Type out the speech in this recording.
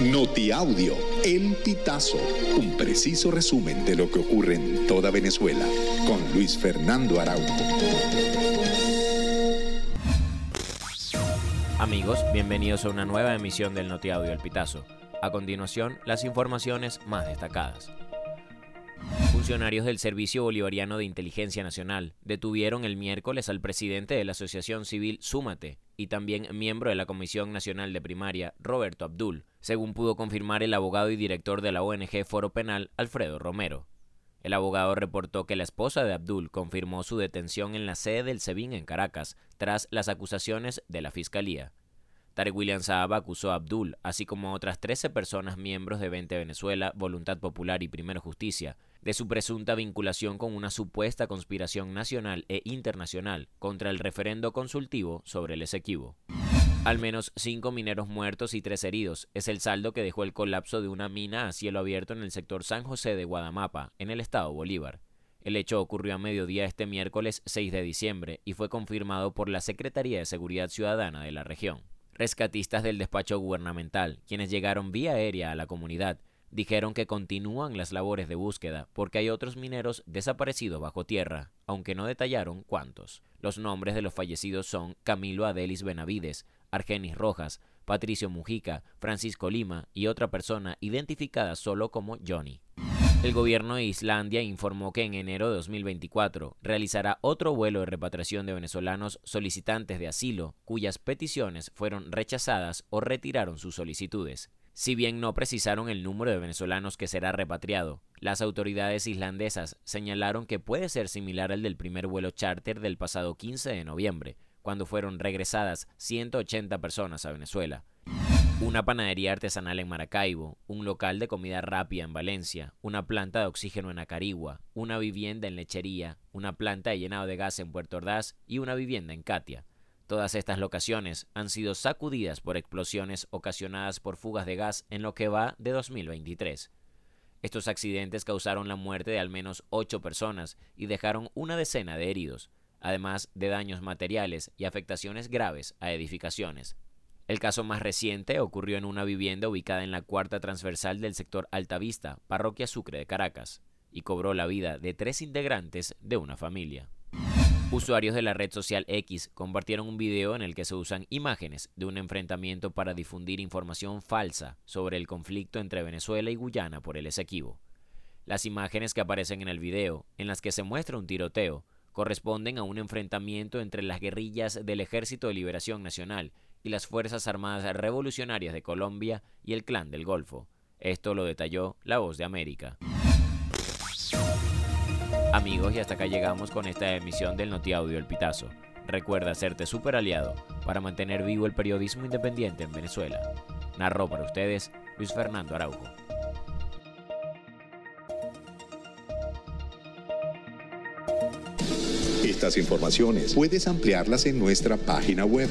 Notiaudio, El Pitazo, un preciso resumen de lo que ocurre en toda Venezuela, con Luis Fernando Araújo. Amigos, bienvenidos a una nueva emisión del Notiaudio El Pitazo. A continuación, las informaciones más destacadas. Funcionarios del Servicio Bolivariano de Inteligencia Nacional detuvieron el miércoles al presidente de la Asociación Civil Súmate y también miembro de la Comisión Nacional de Primaria, Roberto Abdul, según pudo confirmar el abogado y director de la ONG Foro Penal, Alfredo Romero. El abogado reportó que la esposa de Abdul confirmó su detención en la sede del SEBIN en Caracas, tras las acusaciones de la Fiscalía. Tarek William Saab acusó a Abdul, así como a otras 13 personas miembros de 20 Venezuela, Voluntad Popular y Primero Justicia, de su presunta vinculación con una supuesta conspiración nacional e internacional contra el referendo consultivo sobre el Esequibo. Al menos cinco mineros muertos y tres heridos es el saldo que dejó el colapso de una mina a cielo abierto en el sector San José de Guadamapa, en el estado Bolívar. El hecho ocurrió a mediodía este miércoles 6 de diciembre y fue confirmado por la Secretaría de Seguridad Ciudadana de la región. Rescatistas del despacho gubernamental, quienes llegaron vía aérea a la comunidad, dijeron que continúan las labores de búsqueda porque hay otros mineros desaparecidos bajo tierra, aunque no detallaron cuántos. Los nombres de los fallecidos son Camilo Adelis Benavides, Argenis Rojas, Patricio Mujica, Francisco Lima y otra persona identificada solo como Johnny. El gobierno de Islandia informó que en enero de 2024 realizará otro vuelo de repatriación de venezolanos solicitantes de asilo cuyas peticiones fueron rechazadas o retiraron sus solicitudes. Si bien no precisaron el número de venezolanos que será repatriado, las autoridades islandesas señalaron que puede ser similar al del primer vuelo charter del pasado 15 de noviembre, cuando fueron regresadas 180 personas a Venezuela. Una panadería artesanal en Maracaibo, un local de comida rápida en Valencia, una planta de oxígeno en Acarigua, una vivienda en Lechería, una planta de llenado de gas en Puerto Ordaz y una vivienda en Katia. Todas estas locaciones han sido sacudidas por explosiones ocasionadas por fugas de gas en lo que va de 2023. Estos accidentes causaron la muerte de al menos ocho personas y dejaron una decena de heridos, además de daños materiales y afectaciones graves a edificaciones. El caso más reciente ocurrió en una vivienda ubicada en la cuarta transversal del sector Altavista, parroquia Sucre de Caracas, y cobró la vida de tres integrantes de una familia. Usuarios de la red social X compartieron un video en el que se usan imágenes de un enfrentamiento para difundir información falsa sobre el conflicto entre Venezuela y Guyana por el Esequibo. Las imágenes que aparecen en el video, en las que se muestra un tiroteo, corresponden a un enfrentamiento entre las guerrillas del Ejército de Liberación Nacional y las Fuerzas Armadas Revolucionarias de Colombia y el Clan del Golfo. Esto lo detalló La Voz de América. Amigos, y hasta acá llegamos con esta emisión del Notiaudio El Pitazo. Recuerda hacerte super aliado para mantener vivo el periodismo independiente en Venezuela. Narró para ustedes Luis Fernando Araujo. Estas informaciones puedes ampliarlas en nuestra página web